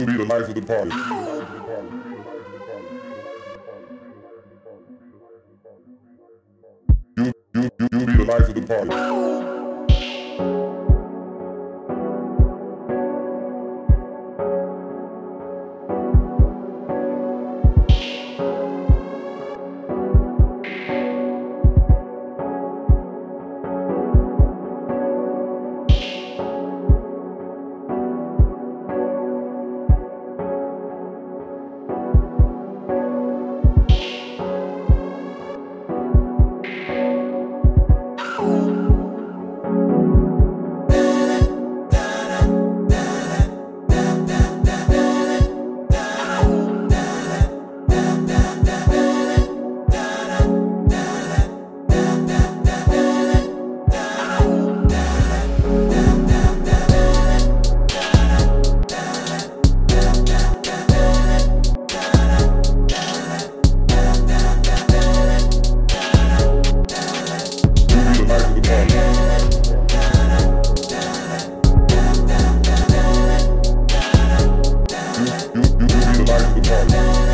You be the life of the party. You, you, you, you be the life of the party. Be the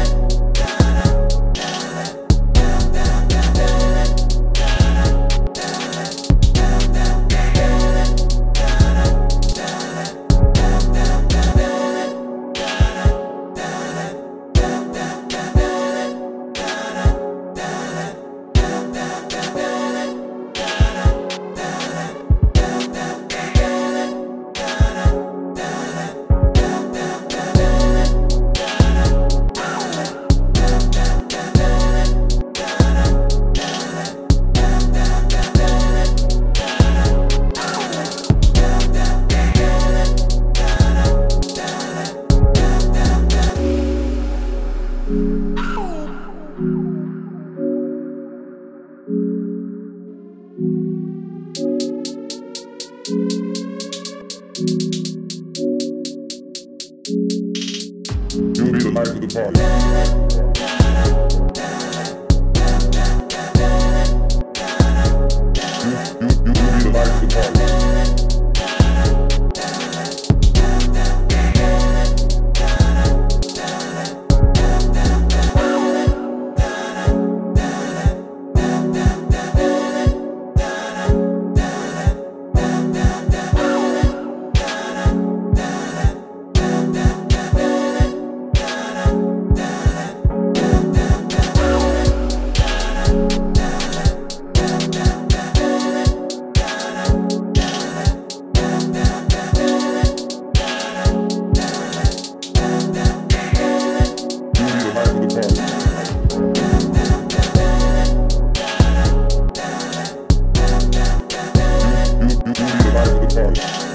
Yeah. sense. Party.